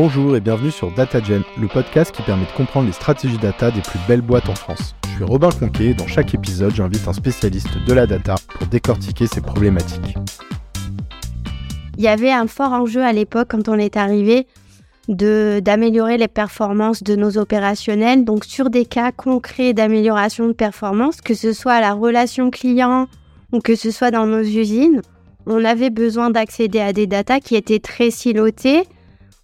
Bonjour et bienvenue sur DataGen, le podcast qui permet de comprendre les stratégies data des plus belles boîtes en France. Je suis Robin Conquet et dans chaque épisode, j'invite un spécialiste de la data pour décortiquer ces problématiques. Il y avait un fort enjeu à l'époque quand on est arrivé d'améliorer les performances de nos opérationnels. Donc sur des cas concrets d'amélioration de performance, que ce soit à la relation client ou que ce soit dans nos usines, on avait besoin d'accéder à des datas qui étaient très silotées,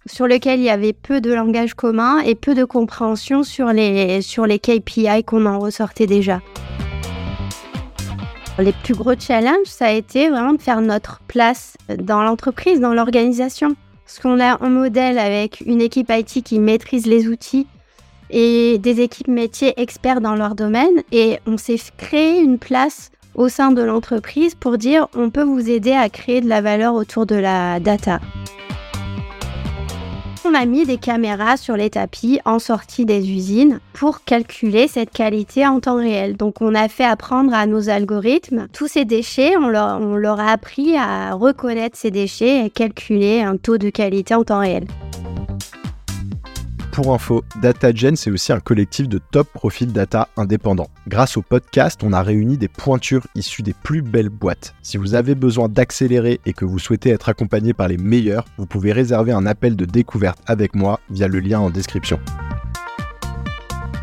sur lesquelles il y avait peu de langage commun et peu de compréhension sur les, sur les KPI qu'on en ressortait déjà. Les plus gros challenges, ça a été vraiment de faire notre place dans l'entreprise, dans l'organisation. Parce qu'on a un modèle avec une équipe IT qui maîtrise les outils et des équipes métiers experts dans leur domaine. Et on s'est créé une place au sein de l'entreprise pour dire on peut vous aider à créer de la valeur autour de la data on a mis des caméras sur les tapis en sortie des usines pour calculer cette qualité en temps réel. Donc on a fait apprendre à nos algorithmes tous ces déchets, on leur, a appris à reconnaître ces déchets et calculer un taux de qualité en temps réel. Pour info, DataGen, c'est aussi un collectif de top profils data indépendants. Grâce au podcast, on a réuni des pointures issues des plus belles boîtes. Si vous avez besoin d'accélérer et que vous souhaitez être accompagné par les meilleurs, vous pouvez réserver un appel de découverte avec moi via le lien en description.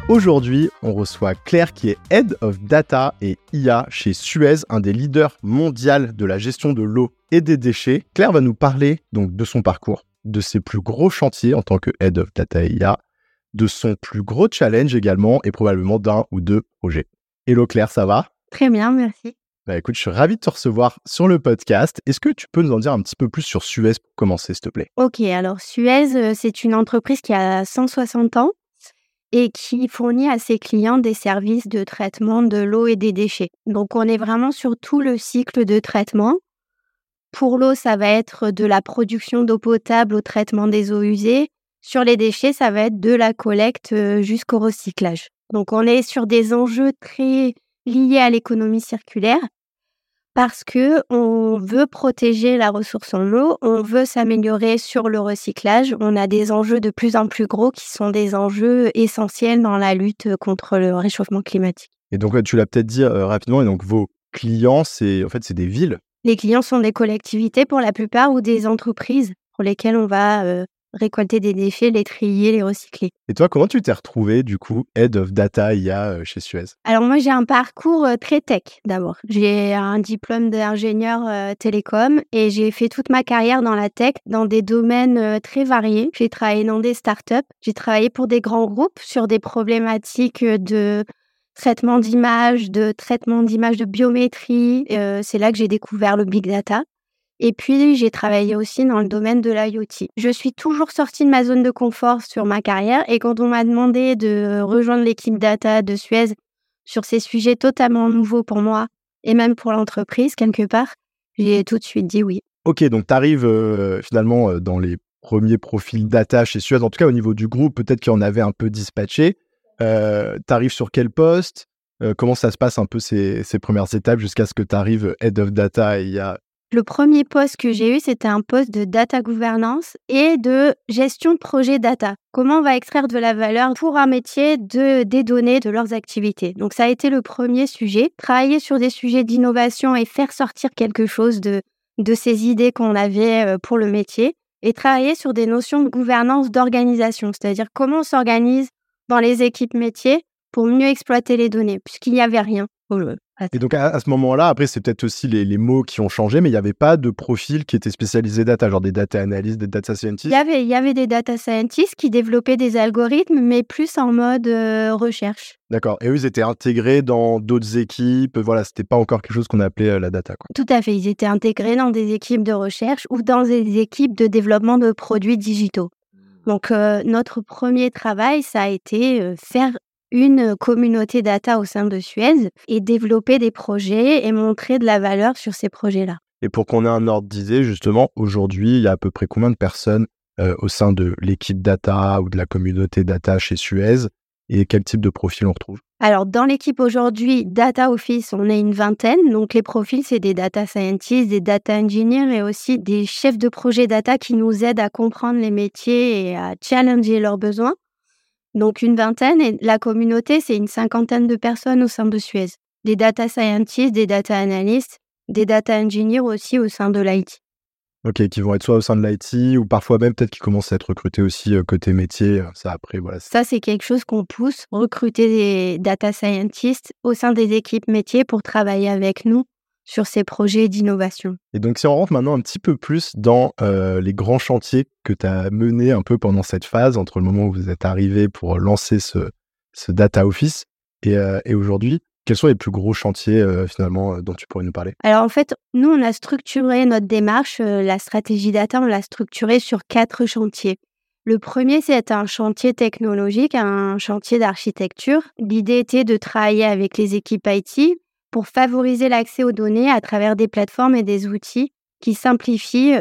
Aujourd'hui, on reçoit Claire qui est Head of Data et IA chez Suez, un des leaders mondiaux de la gestion de l'eau et des déchets. Claire va nous parler donc de son parcours, de ses plus gros chantiers en tant que Head of Data IA, de son plus gros challenge également et probablement d'un ou deux projets. Hello Claire, ça va? Très bien, merci. Bah écoute, je suis ravi de te recevoir sur le podcast. Est-ce que tu peux nous en dire un petit peu plus sur Suez pour commencer, s'il te plaît? Ok, alors Suez, euh, c'est une entreprise qui a 160 ans et qui fournit à ses clients des services de traitement de l'eau et des déchets. Donc on est vraiment sur tout le cycle de traitement, pour l'eau, ça va être de la production d'eau potable au traitement des eaux usées. Sur les déchets, ça va être de la collecte euh, jusqu'au recyclage. Donc on est sur des enjeux très liés à l'économie circulaire parce que on veut protéger la ressource en eau, on veut s'améliorer sur le recyclage. On a des enjeux de plus en plus gros qui sont des enjeux essentiels dans la lutte contre le réchauffement climatique. Et donc tu l'as peut-être dit euh, rapidement, et donc vos clients, c'est en fait c'est des villes les clients sont des collectivités pour la plupart ou des entreprises pour lesquelles on va euh, récolter des déchets, les trier, les recycler? Et toi, comment tu t'es retrouvé du coup Head of Data IA euh, chez Suez? Alors moi, j'ai un parcours euh, très tech d'abord. J'ai un diplôme d'ingénieur télécom et j'ai fait toute ma carrière dans la tech, dans des domaines très variés. J'ai travaillé dans des startups, j'ai travaillé pour des grands groupes sur des problématiques de traitement d'images, de traitement d'images de biométrie. Euh, c'est là que j'ai découvert le big data. Et puis, j'ai travaillé aussi dans le domaine de l'IoT. Je suis toujours sortie de ma zone de confort sur ma carrière et quand on m'a demandé de rejoindre l'équipe data de Suez sur ces sujets totalement nouveaux pour moi et même pour l'entreprise, quelque part, j'ai tout de suite dit oui. Ok, donc tu arrives euh, finalement euh, dans les premiers profils data chez Suez, en tout cas au niveau du groupe, peut-être qu'il y en avait un peu dispatché. Euh, tu arrives sur quel poste? Euh, Comment ça se passe un peu ces, premières étapes jusqu'à ce que tu arrives Head of Data le premier poste que j'ai eu, c'était un poste de data gouvernance et de gestion de projet data. Comment on va extraire de la valeur pour un métier de, des données de leurs activités? Donc ça a été le premier sujet. Travailler sur des sujets d'innovation et faire sortir quelque chose de, de ces idées qu'on avait euh, pour le métier. Et travailler sur des notions de gouvernance d'organisation, c'est-à-dire comment on s'organise dans les équipes métiers pour mieux exploiter les données, puisqu'il n'y avait rien. Et donc à, ce moment-là, après, c'est peut-être aussi les, mots qui ont changé, mais il n'y avait pas de profil qui était spécialisé data, genre des data analysts, des data scientists? Il y avait, il y avait des data scientists qui développaient des algorithmes, mais plus en mode euh, recherche. D'accord. Et eux, ils étaient intégrés dans d'autres équipes. Voilà, c'était pas encore quelque chose qu'on appelait euh, la data. Quoi. Tout à fait. Ils étaient intégrés dans des équipes de recherche ou dans des équipes de développement de produits digitaux. Donc, euh, notre premier travail, ça a été euh, faire une communauté data au sein de Suez et développer des projets et montrer de la valeur sur ces projets-là. Et pour qu'on ait un ordre d'idée, justement, aujourd'hui, il y a à peu près combien de personnes euh, au sein de l'équipe data ou de la communauté data chez Suez et quel type de profil on retrouve? Alors, dans l'équipe aujourd'hui, Data Office, on est une vingtaine. Donc, les profils, c'est des data scientists, des data engineers et aussi des chefs de projet data qui nous aident à comprendre les métiers et à challenger leurs besoins. Donc, une vingtaine. Et la communauté, c'est une cinquantaine de personnes au sein de Suez. Des data scientists, des data analysts, des data engineers aussi au sein de l'IT. Ok, qui vont être soit au sein de l'IT ou parfois même peut-être qui commencent à être recrutés aussi euh, côté métier. Euh, ça après, voilà. Ça, c'est quelque chose qu'on pousse, recruter des data scientists au sein des équipes métiers pour travailler avec nous sur ces projets d'innovation. Et donc, si on rentre maintenant un petit peu plus dans euh, les grands chantiers que tu as menés un peu pendant cette phase, entre le moment où vous êtes arrivé pour lancer ce, ce Data Office et, et aujourd'hui, quels sont les plus gros chantiers euh, finalement euh, dont tu pourrais nous parler? Alors en fait, nous, on a structuré notre démarche, euh, la stratégie data, on l'a structurée sur quatre chantiers. Le premier, c'est un chantier technologique, un chantier d'architecture. L'idée était de travailler avec les équipes IT pour favoriser l'accès aux données à travers des plateformes et des outils qui simplifient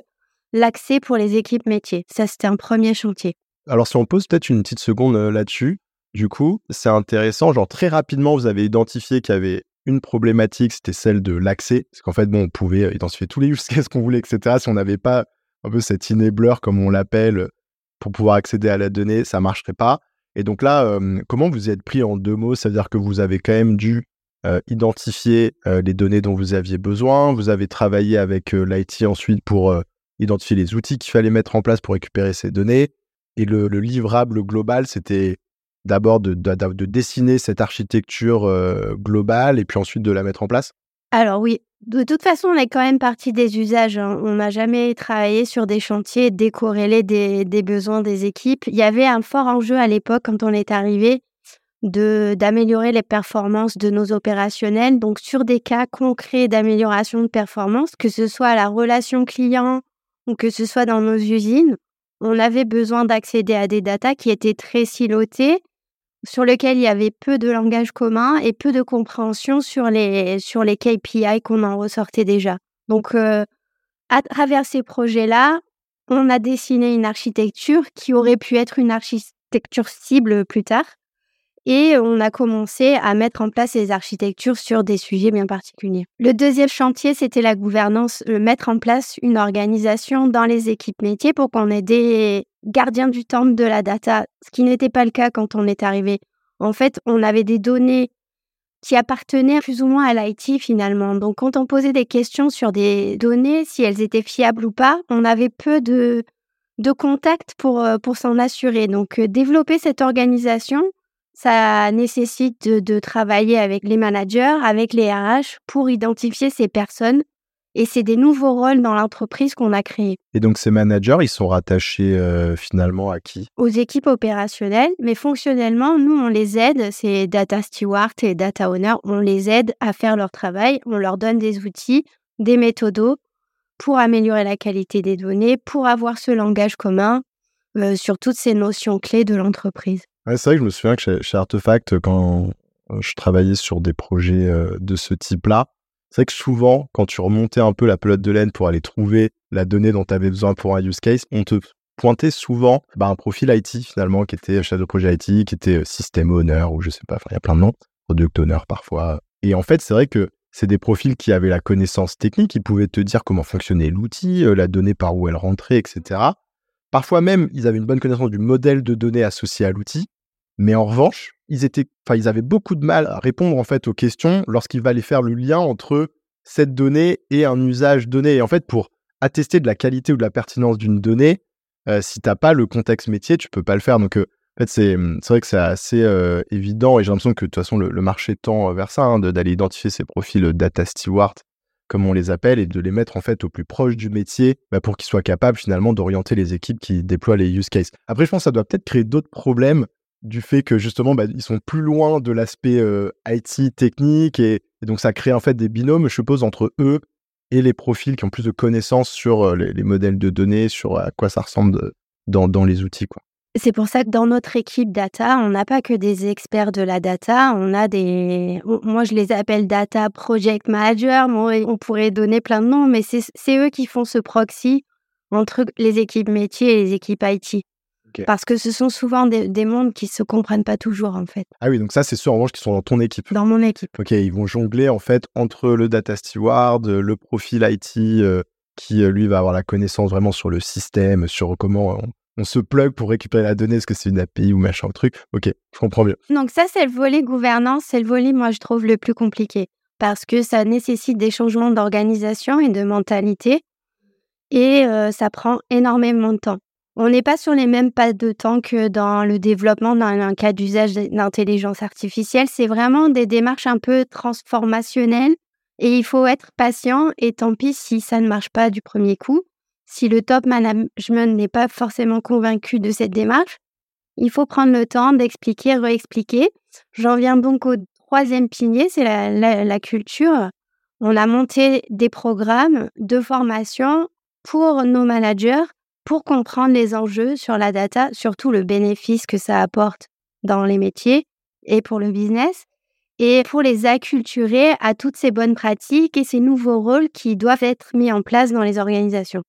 l'accès pour les équipes métiers. Ça, c'était un premier chantier. Alors si on pose peut-être une petite seconde là-dessus, du coup, c'est intéressant. Genre, très rapidement, vous avez identifié qu'il y avait une problématique, c'était celle de l'accès. Parce qu'en fait, bon, on pouvait euh, identifier tous les use cases qu'on voulait, etc. Si on n'avait pas un peu cet enabler, comme on l'appelle, pour pouvoir accéder à la donnée, ça ne marcherait pas. Et donc là, comment vous êtes pris en deux mots? C'est-à-dire que vous avez quand même dû identifier les données dont vous aviez besoin. Vous avez travaillé avec l'IT ensuite pour identifier les outils qu'il fallait mettre en place pour récupérer ces données. Et le livrable global, c'était d'abord de, dessiner cette architecture euh, globale et puis ensuite de la mettre en place? Alors oui, de toute façon, on est quand même parti des usages. Hein. On n'a jamais travaillé sur des chantiers décorrélés des, des, besoins des équipes. Il y avait un fort enjeu à l'époque quand on est arrivé de d'améliorer les performances de nos opérationnels. Donc sur des cas concrets d'amélioration de performance, que ce soit à la relation client ou que ce soit dans nos usines, on avait besoin d'accéder à des datas qui étaient très silotées sur lequel il y avait peu de langage commun et peu de compréhension sur les, sur les KPI qu'on en ressortait déjà. Donc, euh, à travers ces projets-là, on a dessiné une architecture qui aurait pu être une architecture cible plus tard, et on a commencé à mettre en place ces architectures sur des sujets bien particuliers. Le deuxième chantier, c'était la gouvernance, mettre en place une organisation dans les équipes métiers pour qu'on ait des gardiens du temple de la data, ce qui n'était pas le cas quand on est arrivé. En fait, on avait des données qui appartenaient plus ou moins à l'IT finalement. Donc quand on posait des questions sur des données, si elles étaient fiables ou pas, on avait peu de, de contacts pour, euh, pour s'en assurer. Donc euh, développer cette organisation, ça nécessite de, travailler avec les managers, avec les RH pour identifier ces personnes. Et c'est des nouveaux rôles dans l'entreprise qu'on a créés. Et donc ces managers, ils sont rattachés euh, finalement à qui? Aux équipes opérationnelles, mais fonctionnellement, nous, on les aide, c'est data steward et data owner, on les aide à faire leur travail, on leur donne des outils, des méthodos pour améliorer la qualité des données, pour avoir ce langage commun euh, sur toutes ces notions clés de l'entreprise c'est vrai que je me souviens que chez, Artefact, quand je travaillais sur des projets euh, de ce type-là, c'est vrai que souvent, quand tu remontais un peu la pelote de laine pour aller trouver la donnée dont tu avais besoin pour un use case, on te pointait souvent bah, un profil IT finalement qui était chef de IT, qui était euh, system owner ou je sais pas, il y a plein de noms, product owner parfois. Et en fait, c'est vrai que c'est des profils qui avaient la connaissance technique, qui pouvaient te dire comment fonctionnait l'outil, la donnée par où elle rentrait, etc. Parfois même, ils avaient une bonne connaissance du modèle de données associé à l'outil, mais en revanche, ils étaient, avaient beaucoup de mal à répondre en fait aux questions lorsqu'il fallait faire le lien entre cette donnée et un usage donné. Et en fait, pour attester de la qualité ou de la pertinence d'une donnée, euh, si t'as pas le contexte métier, tu peux pas le faire. Donc, euh, fait, c'est, vrai que c'est assez euh, évident et j'ai l'impression que de toute façon, le, marché tend vers ça, hein, d'aller identifier ces profils data steward comme on les appelle, et de les mettre en fait au plus proche du métier bah, pour qu'ils soient capables finalement d'orienter les équipes qui déploient les use cases. Après, je pense que ça doit peut-être créer d'autres problèmes du fait que justement bah, ils sont plus loin de l'aspect IT technique et, donc ça crée en fait des binômes, je suppose, entre eux et les profils qui ont plus de connaissances sur les, modèles de données, sur à quoi ça ressemble dans, dans les outils. C'est pour ça que dans notre équipe data, on n'a pas que des experts de la data, on a des, moi je les appelle data project manager, on pourrait donner plein de noms, mais c'est eux qui font ce proxy entre les équipes métiers et les équipes IT. Parce que ce sont souvent des, mondes qui se comprennent pas toujours, en fait. Ah oui, donc ça, c'est ceux en revanche qui sont dans ton équipe. Dans mon équipe. Ok, ils vont jongler en fait entre le data steward, le profil IT euh, qui lui va avoir la connaissance vraiment sur le système, sur comment on, se plug pour récupérer la donnée, est-ce que c'est une API ou machin ou truc. Ok, je comprends mieux. Donc ça, c'est le volet gouvernance, c'est le volet, moi, je trouve le plus compliqué parce que ça nécessite des changements d'organisation et de mentalité et ça prend énormément de temps. On n'est pas sur les mêmes pas de temps que dans le développement d'un cas d'usage d'intelligence artificielle. C'est vraiment des démarches un peu transformationnelles et il faut être patient et tant pis si ça ne marche pas du premier coup. Si le top management n'est pas forcément convaincu de cette démarche, il faut prendre le temps d'expliquer, réexpliquer. J'en viens donc au troisième pilier, c'est la culture. On a monté des programmes de formation pour nos managers pour comprendre les enjeux sur la data, surtout le bénéfice que ça apporte dans les métiers et pour le business, et pour les acculturer à toutes ces bonnes pratiques et ces nouveaux rôles qui doivent être mis en place dans les organisations.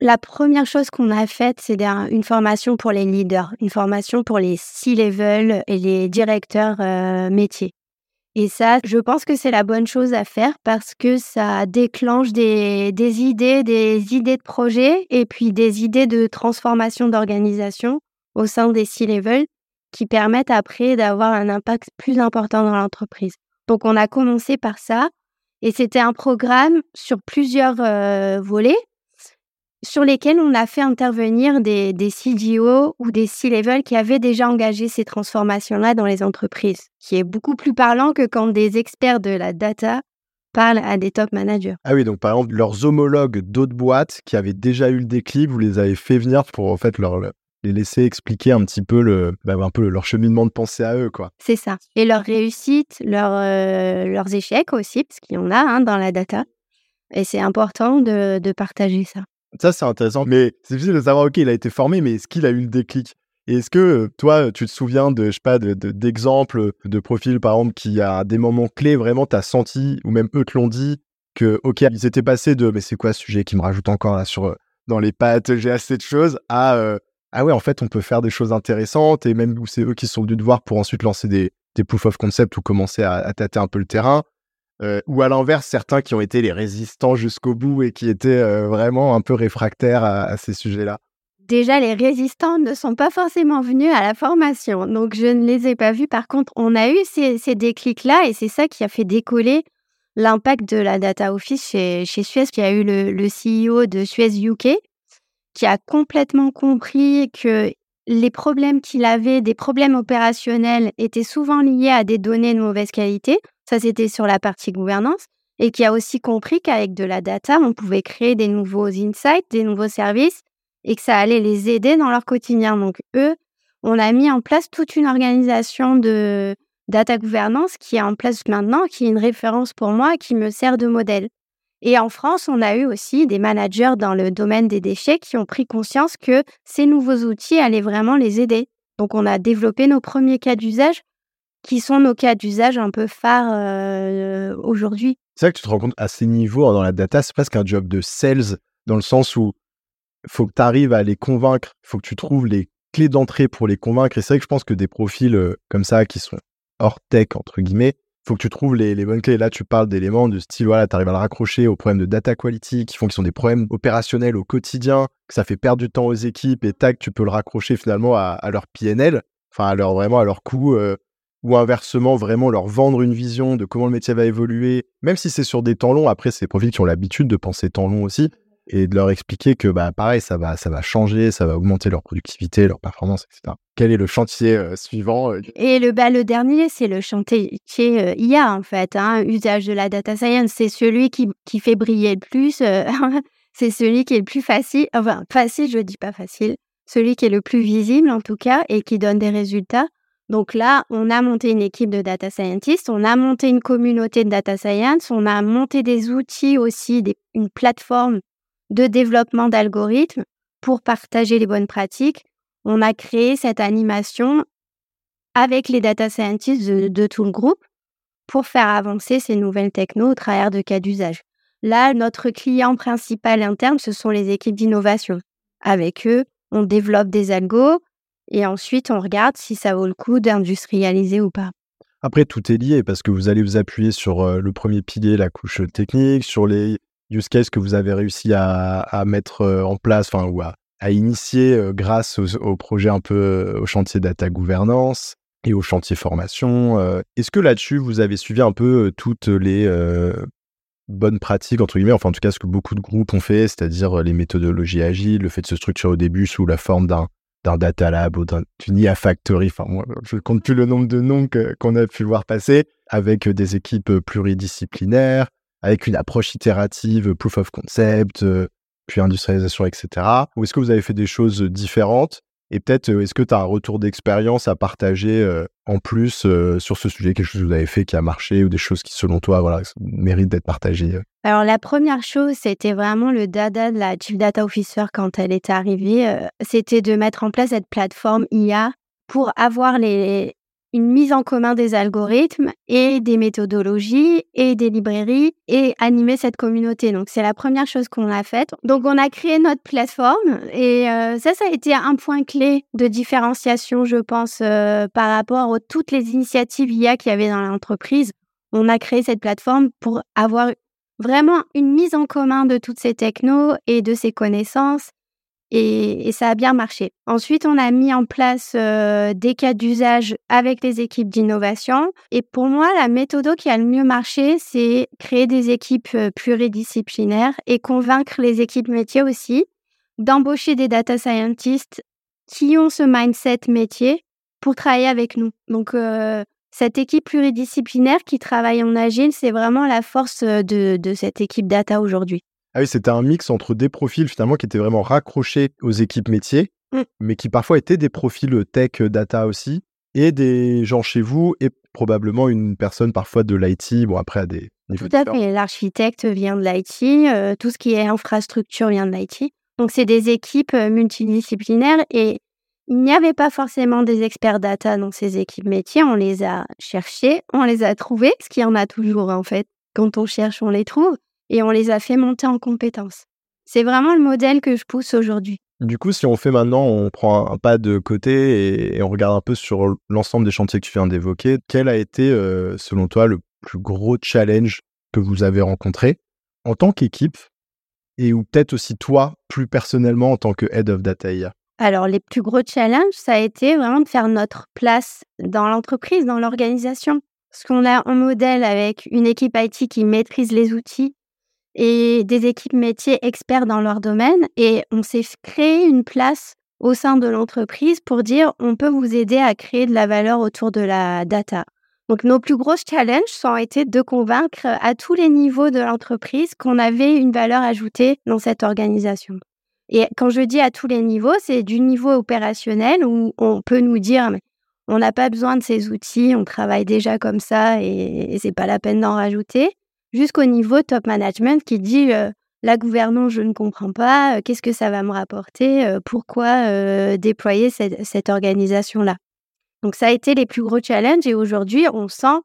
La première chose qu'on a faite, c'est une formation pour les leaders, une formation pour les C-level et les directeurs euh, métiers. Et ça, je pense que c'est la bonne chose à faire parce que ça déclenche des, idées, des idées de projet et puis des idées de transformation d'organisation au sein des C-level qui permettent après d'avoir un impact plus important dans l'entreprise. Donc on a commencé par ça et c'était un programme sur plusieurs euh, volets sur lesquels on a fait intervenir des, des CDO ou des C-level qui avaient déjà engagé ces transformations-là dans les entreprises, qui est beaucoup plus parlant que quand des experts de la data parlent à des top managers. Ah oui, donc par exemple, leurs homologues d'autres boîtes qui avaient déjà eu le déclic, vous les avez fait venir pour en fait leur, les laisser expliquer un petit peu le, bah, un peu leur cheminement de pensée à eux, quoi. C'est ça. Et leurs réussites, leur, euh, leurs échecs aussi, parce qu'il y en a hein, dans la data. Et c'est important de, de partager ça. Ça, c'est intéressant. Mais c'est difficile de savoir, OK, il a été formé, mais est-ce qu'il a eu le déclic? Et est-ce que toi, tu te souviens de, je sais pas, d'exemples de, de, profils, par exemple, qui à des moments clés, vraiment, tu as senti, ou même eux te l'ont dit, que, OK, ils étaient passés de, mais c'est quoi ce sujet qui me rajoute encore là sur, euh, dans les pattes, j'ai assez de choses, à, euh, ah ouais, en fait, on peut faire des choses intéressantes, et même où c'est eux qui sont venus te voir pour ensuite lancer des, des proof of concept ou commencer à, à tâter un peu le terrain. Ou à l'inverse, certains qui ont été les résistants jusqu'au bout et qui étaient vraiment un peu réfractaires à, ces sujets-là Déjà, les résistants ne sont pas forcément venus à la formation, donc je ne les ai pas vus. Par contre, on a eu ces, déclics-là et c'est ça qui a fait décoller l'impact de la data office chez, Suez, qui a eu le CEO de Suez UK, qui a complètement compris que les problèmes qu'il avait, des problèmes opérationnels, étaient souvent liés à des données de mauvaise qualité. Ça, c'était sur la partie gouvernance. Et qui a aussi compris qu'avec de la data, on pouvait créer des nouveaux insights, des nouveaux services et que ça allait les aider dans leur quotidien. Donc, eux, on a mis en place toute une organisation de data gouvernance qui est en place maintenant, qui est une référence pour moi, qui me sert de modèle. Et en France, on a eu aussi des managers dans le domaine des déchets qui ont pris conscience que ces nouveaux outils allaient vraiment les aider. Donc, on a développé nos premiers cas d'usage qui sont nos cas d'usage un peu phares euh, aujourd'hui. C'est vrai que tu te rends compte à ces niveaux dans la data, c'est presque un job de sales dans le sens où il faut que tu arrives à les convaincre, il faut que tu trouves les clés d'entrée pour les convaincre. Et c'est vrai que je pense que des profils euh, comme ça qui sont hors tech, entre guillemets, il faut que tu trouves les, bonnes clés. Là, tu parles d'éléments de style, voilà, tu arrives à le raccrocher aux problèmes de data quality qui font qu'ils sont des problèmes opérationnels au quotidien, que ça fait perdre du temps aux équipes et tac, tu peux le raccrocher finalement à, leur PNL, enfin, à leur, vraiment à leur coût. Euh, ou inversement vraiment leur vendre une vision de comment le métier va évoluer, même si c'est sur des temps longs. Après, c'est des profils qui ont l'habitude de penser temps long aussi et de leur expliquer que bah pareil, ça va, ça va changer, ça va augmenter leur productivité, leur performance, etc. Quel est le chantier euh, suivant euh, Et le, bah, le dernier, c'est le chantier euh, IA en fait. Hein, usage de la data science, c'est celui qui, qui fait briller le plus. c'est celui qui est le plus facile. Enfin, facile, je dis pas facile. Celui qui est le plus visible en tout cas et qui donne des résultats. Donc là, on a monté une équipe de data scientists, on a monté une communauté de data science, on a monté des outils aussi, une plateforme de développement d'algorithmes pour partager les bonnes pratiques. On a créé cette animation avec les data scientists de, tout le groupe pour faire avancer ces nouvelles technos au travers de cas d'usage. Là, notre client principal interne, ce sont les équipes d'innovation. Avec eux, on développe des algos, Et ensuite, on regarde si ça vaut le coup d'industrialiser ou pas. Après, tout est lié parce que vous allez vous appuyer sur le premier pilier, la couche technique, sur les use cases que vous avez réussi à, mettre en place, enfin, ou à, initier grâce au, projet un peu au chantier data gouvernance et au chantier formation. Est-ce que là-dessus, vous avez suivi un peu toutes les bonnes pratiques, entre guillemets, enfin en tout cas ce que beaucoup de groupes ont fait, c'est-à-dire les méthodologies agiles, le fait de se structurer au début sous la forme d'un d'un data lab ou d'une IA factory. Enfin, moi, je compte plus le nombre de noms qu'on a pu voir passer avec des équipes pluridisciplinaires, avec une approche itérative, proof of concept, puis industrialisation, etc. Ou est-ce que vous avez fait des choses différentes et peut-être, est-ce que tu as un retour d'expérience à partager en plus sur ce sujet, quelque chose que vous avez fait qui a marché ou des choses qui, selon toi, voilà, méritent d'être partagées Alors, la première chose, c'était vraiment le dada de la Chief Data Officer quand elle est arrivée. c'était de mettre en place cette plateforme IA pour avoir les, une mise en commun des algorithmes et des méthodologies et des librairies et animer cette communauté. Donc c'est la première chose qu'on a faite. Donc on a créé notre plateforme et euh, ça, ça a été un point clé de différenciation, je pense, euh, par rapport à toutes les initiatives IA qu'il y avait dans l'entreprise. On a créé cette plateforme pour avoir vraiment une mise en commun de toutes ces technos et de ces connaissances et, ça a bien marché. Ensuite, on a mis en place des cas d'usage avec les équipes d'innovation. Et pour moi, la méthode qui a le mieux marché, c'est créer des équipes pluridisciplinaires et convaincre les équipes métiers aussi d'embaucher des data scientists qui ont ce mindset métier pour travailler avec nous. Donc, cette équipe pluridisciplinaire qui travaille en agile, c'est vraiment la force de cette équipe data aujourd'hui. Ah oui, c'était un mix entre des profils finalement qui étaient vraiment raccrochés aux équipes métiers, mmh. mais qui parfois étaient des profils euh, tech euh, data aussi, et des gens chez vous, et probablement une personne parfois de l'IT, bon après à des niveaux Tout à fait, l'architecte vient de l'IT, euh, tout ce qui est infrastructure vient de l'IT. Donc c'est des équipes multidisciplinaires et il n'y avait pas forcément des experts data dans ces équipes métiers. On les a cherchés, on les a trouvés, ce qu'il y en a toujours en fait. Quand on cherche, on les trouve et on les a fait monter en compétences. C'est vraiment le modèle que je pousse aujourd'hui. Du coup, si on fait maintenant, on prend un pas de côté et, on regarde un peu sur l'ensemble des chantiers que tu viens d'évoquer, quel a été, euh, selon toi, le plus gros challenge que vous avez rencontré en tant qu'équipe et ou peut-être aussi toi, plus personnellement, en tant que Head of Data IA Alors, les plus gros challenges, ça a été vraiment de faire notre place dans l'entreprise, dans l'organisation. Parce qu'on a un modèle avec une équipe IT qui maîtrise les outils, et des équipes métiers experts dans leur domaine. Et on s'est créé une place au sein de l'entreprise pour dire on peut vous aider à créer de la valeur autour de la data. Donc nos plus gros challenges ont été de convaincre à tous les niveaux de l'entreprise qu'on avait une valeur ajoutée dans cette organisation. Et quand je dis à tous les niveaux, c'est du niveau opérationnel où on peut nous dire on n'a pas besoin de ces outils, on travaille déjà comme ça et, et c'est pas la peine d'en rajouter jusqu'au niveau top management qui dit la gouvernance, je ne comprends pas, qu'est-ce que ça va me rapporter, pourquoi déployer cette, organisation-là. Donc ça a été les plus gros challenges et aujourd'hui, on sent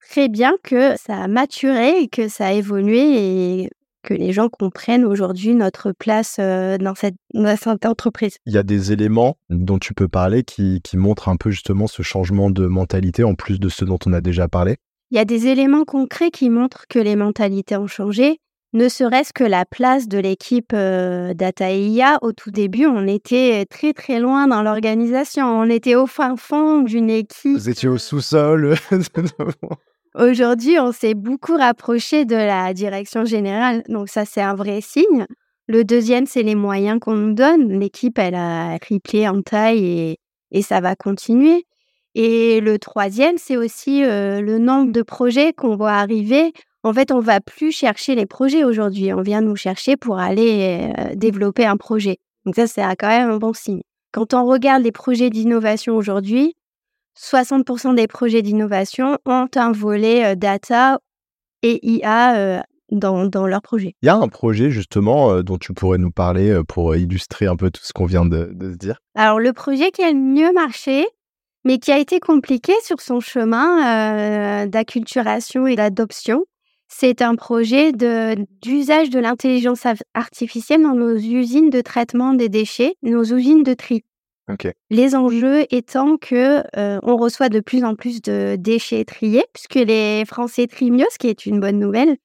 très bien que ça a maturé et que ça a évolué et que les gens comprennent aujourd'hui notre place dans cette, entreprise. Il y a des éléments dont tu peux parler qui, qui montrent un peu justement ce changement de mentalité en plus de ce dont on a déjà parlé? Il y a des éléments concrets qui montrent que les mentalités ont changé, ne serait-ce que la place de l'équipe euh, Data IA. Au tout début, on était très très loin dans l'organisation. On était au fin fond d'une équipe. Vous étiez au sous-sol. Aujourd'hui, on s'est beaucoup rapproché de la direction générale. Donc ça, c'est un vrai signe. Le deuxième, c'est les moyens qu'on nous donne. L'équipe, elle a triplé en taille et, et ça va continuer. Et le troisième, c'est aussi le nombre de projets qu'on voit arriver. En fait, on va plus chercher les projets aujourd'hui. On vient nous chercher pour aller développer un projet. Donc ça, c'est quand même un bon signe. Quand on regarde les projets d'innovation aujourd'hui, 60% des projets d'innovation ont un volet data et IA dans, dans, leur projet. Il y a un projet justement dont tu pourrais nous parler pour illustrer un peu tout ce qu'on vient de, de, se dire? Alors le projet qui a le mieux marché, mais qui a été compliqué sur son chemin d'acculturation et d'adoption. C'est un projet d'usage de, l'intelligence artificielle dans nos usines de traitement des déchets, nos usines de tri. Les enjeux étant que on reçoit de plus en plus de déchets triés, puisque les Français trient mieux, ce qui est une bonne nouvelle.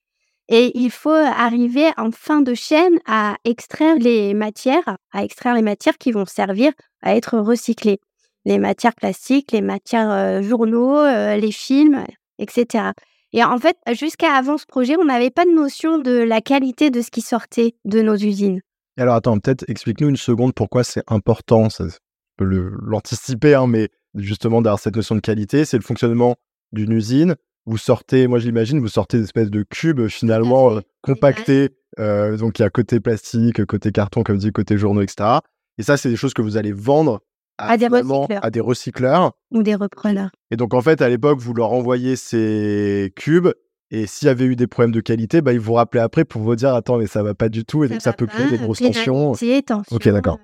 Et il faut arriver en fin de chaîne à extraire les matières, à extraire les matières qui vont servir à être recyclées. Les matières plastiques, les matières journaux, les films, etc. Et en fait, jusqu'à avant ce projet, on n'avait pas de notion de la qualité de ce qui sortait de nos usines. alors attends, peut-être explique-nous une seconde pourquoi c'est important, ça, je peux l'anticiper, hein, mais justement d'avoir cette notion de qualité, c'est le fonctionnement d'une usine. Vous sortez, moi j'imagine, vous sortez des espèces de cubes finalement euh, compactés, euh, donc il y a côté plastique, côté carton, comme dit, côté journaux, etc. Et ça, c'est des choses que vous allez vendre à, des à, des recycleurs. Ou des repreneurs. Et donc, en fait, à l'époque, vous leur envoyez ces cubes. Et s'il y avait eu des problèmes de qualité, bah, ils vous rappelaient après pour vous dire Attends, mais ça va pas du tout. Et ça donc, ça peut créer des grosses tensions. tensions. Ok, d'accord.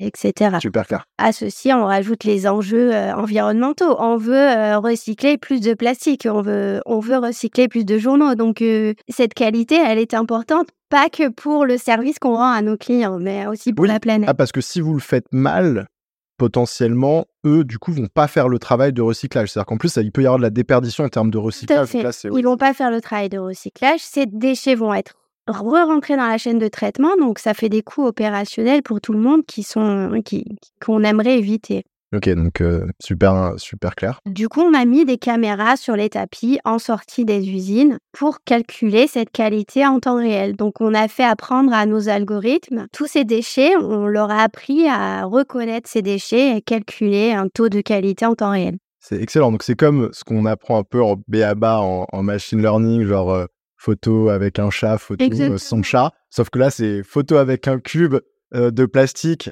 Euh, etc. Super clair. À ceci, on rajoute les enjeux euh, environnementaux. On veut euh, recycler plus de plastique, on veut, on veut recycler plus de journaux. Donc, cette qualité, elle est importante, pas que pour le service qu'on rend à nos clients, mais aussi pour la planète. Ah, parce que si vous le faites mal, potentiellement, eux, du coup, vont pas faire le travail de recyclage. C'est-à-dire qu'en plus, il peut y avoir de la déperdition en termes de recyclage. Ils vont pas faire le travail de recyclage. Ces déchets vont être re-rentrer dans la chaîne de traitement, donc ça fait des coûts opérationnels pour tout le monde qui sont qui qu'on aimerait éviter. Ok, donc euh, super, super clair. Du coup, on a mis des caméras sur les tapis en sortie des usines pour calculer cette qualité en temps réel. Donc, on a fait apprendre à nos algorithmes tous ces déchets. On leur a appris à reconnaître ces déchets et calculer un taux de qualité en temps réel. C'est excellent. Donc, c'est comme ce qu'on apprend un peu en BABA, en, en machine learning, genre euh, photo avec un chat, photo euh, sans chat. Sauf que là, c'est photo avec un cube de plastique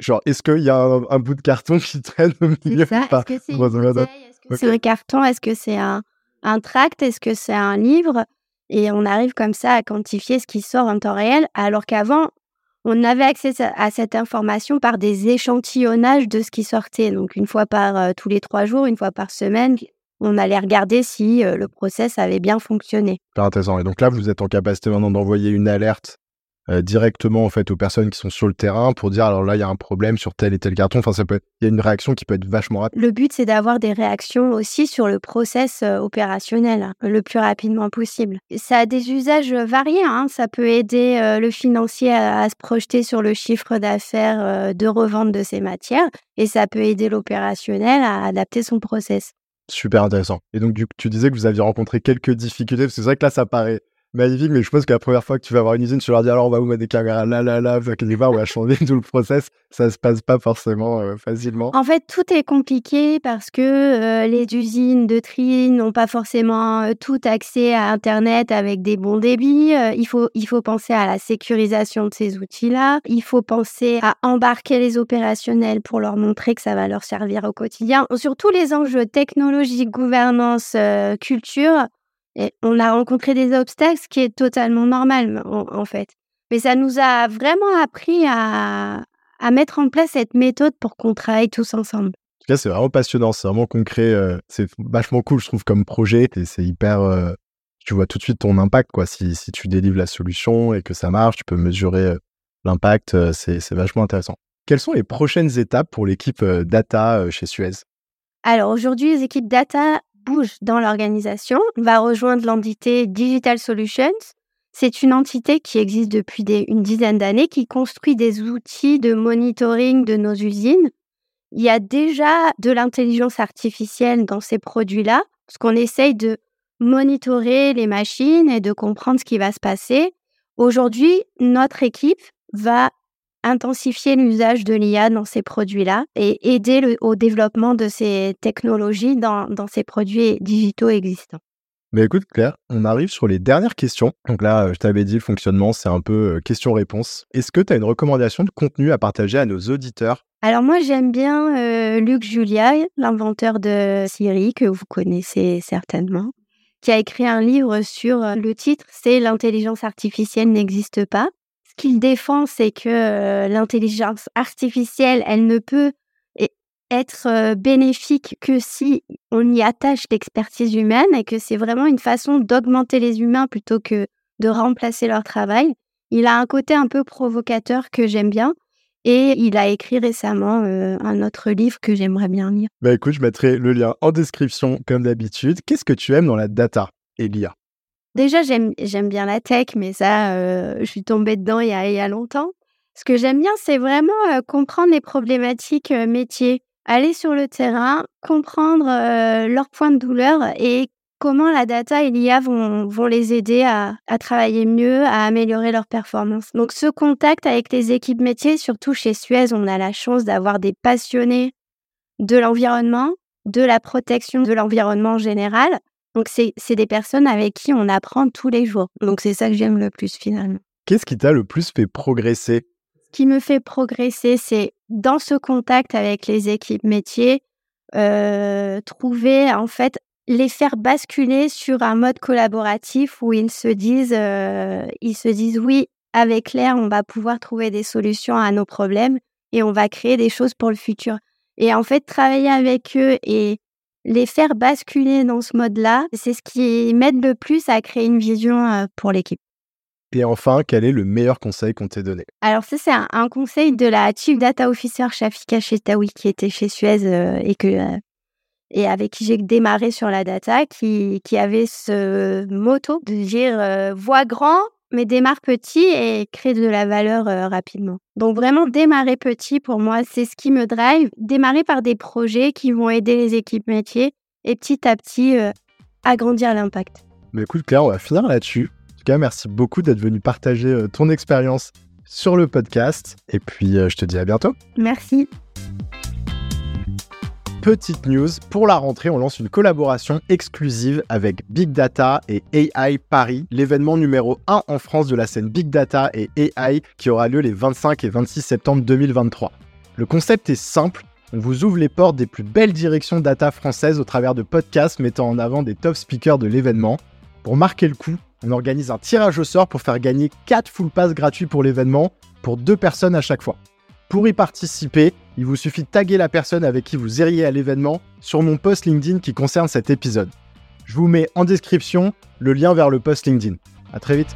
Genre, est-ce qu'il y a un, bout de carton qui traîne au milieu Est-ce que c'est un carton? Est-ce que c'est un, un tract? Est-ce que c'est un livre? Et on arrive comme ça à quantifier ce qui sort en temps réel, alors qu'avant, on avait accès à cette information par des échantillonnages de ce qui sortait. Donc, une fois par euh, tous les trois jours, une fois par semaine, on allait regarder si euh, le process avait bien fonctionné. intéressant. Et donc là, vous êtes en capacité maintenant d'envoyer une alerte euh, directement en fait aux personnes qui sont sur le terrain pour dire alors là il y a un problème sur tel et tel carton. Enfin ça peut il y a une réaction qui peut être vachement rapide. Le but c'est d'avoir des réactions aussi sur le process euh, opérationnel hein, le plus rapidement possible. Ça a des usages variés. Hein. Ça peut aider euh, le financier à, se projeter sur le chiffre d'affaires de revente de ces matières et ça peut aider l'opérationnel à adapter son process. Super intéressant. Et donc, tu disais que vous aviez rencontré quelques difficultés, parce que c'est vrai que là, ça paraît magnifique, mais je pense que la première fois que tu vas avoir une usine, tu leur dis alors on va vous mettre des caméras là, là, là, vous inquiétez pas, on va changer tout le process. Ça se passe pas forcément euh, facilement. En fait, tout est compliqué parce que euh, les usines de tri n'ont pas forcément euh, tout accès à Internet avec des bons débits. il, faut, il faut penser à la sécurisation de ces outils-là. Il faut penser à embarquer les opérationnels pour leur montrer que ça va leur servir au quotidien. Sur tous les enjeux technologiques, gouvernance, culture, et on a rencontré des obstacles, ce qui est totalement normal en, fait. Mais ça nous a vraiment appris à, à mettre en place cette méthode pour qu'on travaille tous ensemble. En tout cas, c'est vraiment passionnant, c'est vraiment concret, euh, c'est vachement cool, je trouve, comme projet. Et c'est hyper. Euh, tu vois tout de suite ton impact, quoi. Si, si, tu délivres la solution et que ça marche, tu peux mesurer euh, l'impact, c'est vachement intéressant. Quelles sont les prochaines étapes pour l'équipe data chez Suez? Alors aujourd'hui, les équipes data bouge dans l'organisation, va rejoindre l'entité Digital Solutions. C'est une entité qui existe depuis une dizaine d'années, qui construit des outils de monitoring de nos usines. Il y a déjà de l'intelligence artificielle dans ces produits-là, parce qu'on essaye de monitorer les machines et de comprendre ce qui va se passer. Aujourd'hui, notre équipe va intensifier l'usage de l'IA dans ces produits-là et aider au développement de ces technologies dans, ces produits digitaux existants. Mais écoute, Claire, on arrive sur les dernières questions. Donc là, je t'avais dit, le fonctionnement, c'est un peu euh, question-réponse. Est-ce que tu as une recommandation de contenu à partager à nos auditeurs? Alors moi, j'aime bien euh, Luc Julia, l'inventeur de Siri, que vous connaissez certainement, qui a écrit un livre sur euh, le titre, c'est L'intelligence artificielle n'existe pas qu'il défend, c'est que l'intelligence artificielle, elle ne peut être bénéfique que si on y attache l'expertise humaine et que c'est vraiment une façon d'augmenter les humains plutôt que de remplacer leur travail. Il a un côté un peu provocateur que j'aime bien. Et il a écrit récemment un autre livre que j'aimerais bien lire. Bah écoute, je mettrai le lien en description comme d'habitude. Qu'est-ce que tu aimes dans la data et l'IA Déjà, j'aime, bien la tech, mais ça, je suis tombée dedans il y a, longtemps. Ce que j'aime bien, c'est vraiment comprendre les problématiques métiers, aller sur le terrain, comprendre leurs points de douleur et comment la data et l'IA vont, vont les aider à, à, travailler mieux, à améliorer leur performance. Donc ce contact avec les équipes métiers, surtout chez Suez, on a la chance d'avoir des passionnés de l'environnement, de la protection de l'environnement en général. Donc c'est des personnes avec qui on apprend tous les jours. Donc c'est ça que j'aime le plus finalement. Qu'est-ce qui t'a le plus fait progresser? Ce qui me fait progresser, c'est dans ce contact avec les équipes métiers, euh, trouver en fait les faire basculer sur un mode collaboratif où ils se disent, euh, ils se disent oui, avec Claire, on va pouvoir trouver des solutions à nos problèmes et on va créer des choses pour le futur. Et en fait, travailler avec eux et les faire basculer dans ce mode-là, c'est ce qui m'aide le plus à créer une vision euh, pour l'équipe. Et enfin, quel est le meilleur conseil qu'on t'ait donné? Alors ça, c'est un, conseil de la Chief Data Officer Shafika Chetaoui qui était chez Suez euh, et que et avec qui j'ai démarré sur la data, qui, qui avait ce motto de dire euh, vois grand, mais démarre petit et crée de la valeur euh, rapidement. Donc vraiment démarrer petit pour moi, c'est ce qui me drive. Démarrer par des projets qui vont aider les équipes métiers et petit à petit euh, agrandir l'impact. Mais écoute Claire, on va finir là-dessus. En tout cas, merci beaucoup d'être venu partager ton expérience sur le podcast. Et puis, je te dis à bientôt. Merci petite news, pour la rentrée, on lance une collaboration exclusive avec Big Data et AI Paris, l'événement numéro 1 en France de la scène Big Data et AI qui aura lieu les 25 et 26 septembre 2023. Le concept est simple, on vous ouvre les portes des plus belles directions data françaises au travers de podcasts mettant en avant des top speakers de l'événement. Pour marquer le coup, on organise un tirage au sort pour faire gagner 4 full pass gratuits pour l'événement pour deux personnes à chaque fois. Pour y participer, il vous suffit de taguer la personne avec qui vous iriez à l'événement sur mon post LinkedIn qui concerne cet épisode. Je vous mets en description le lien vers le post LinkedIn. À très vite.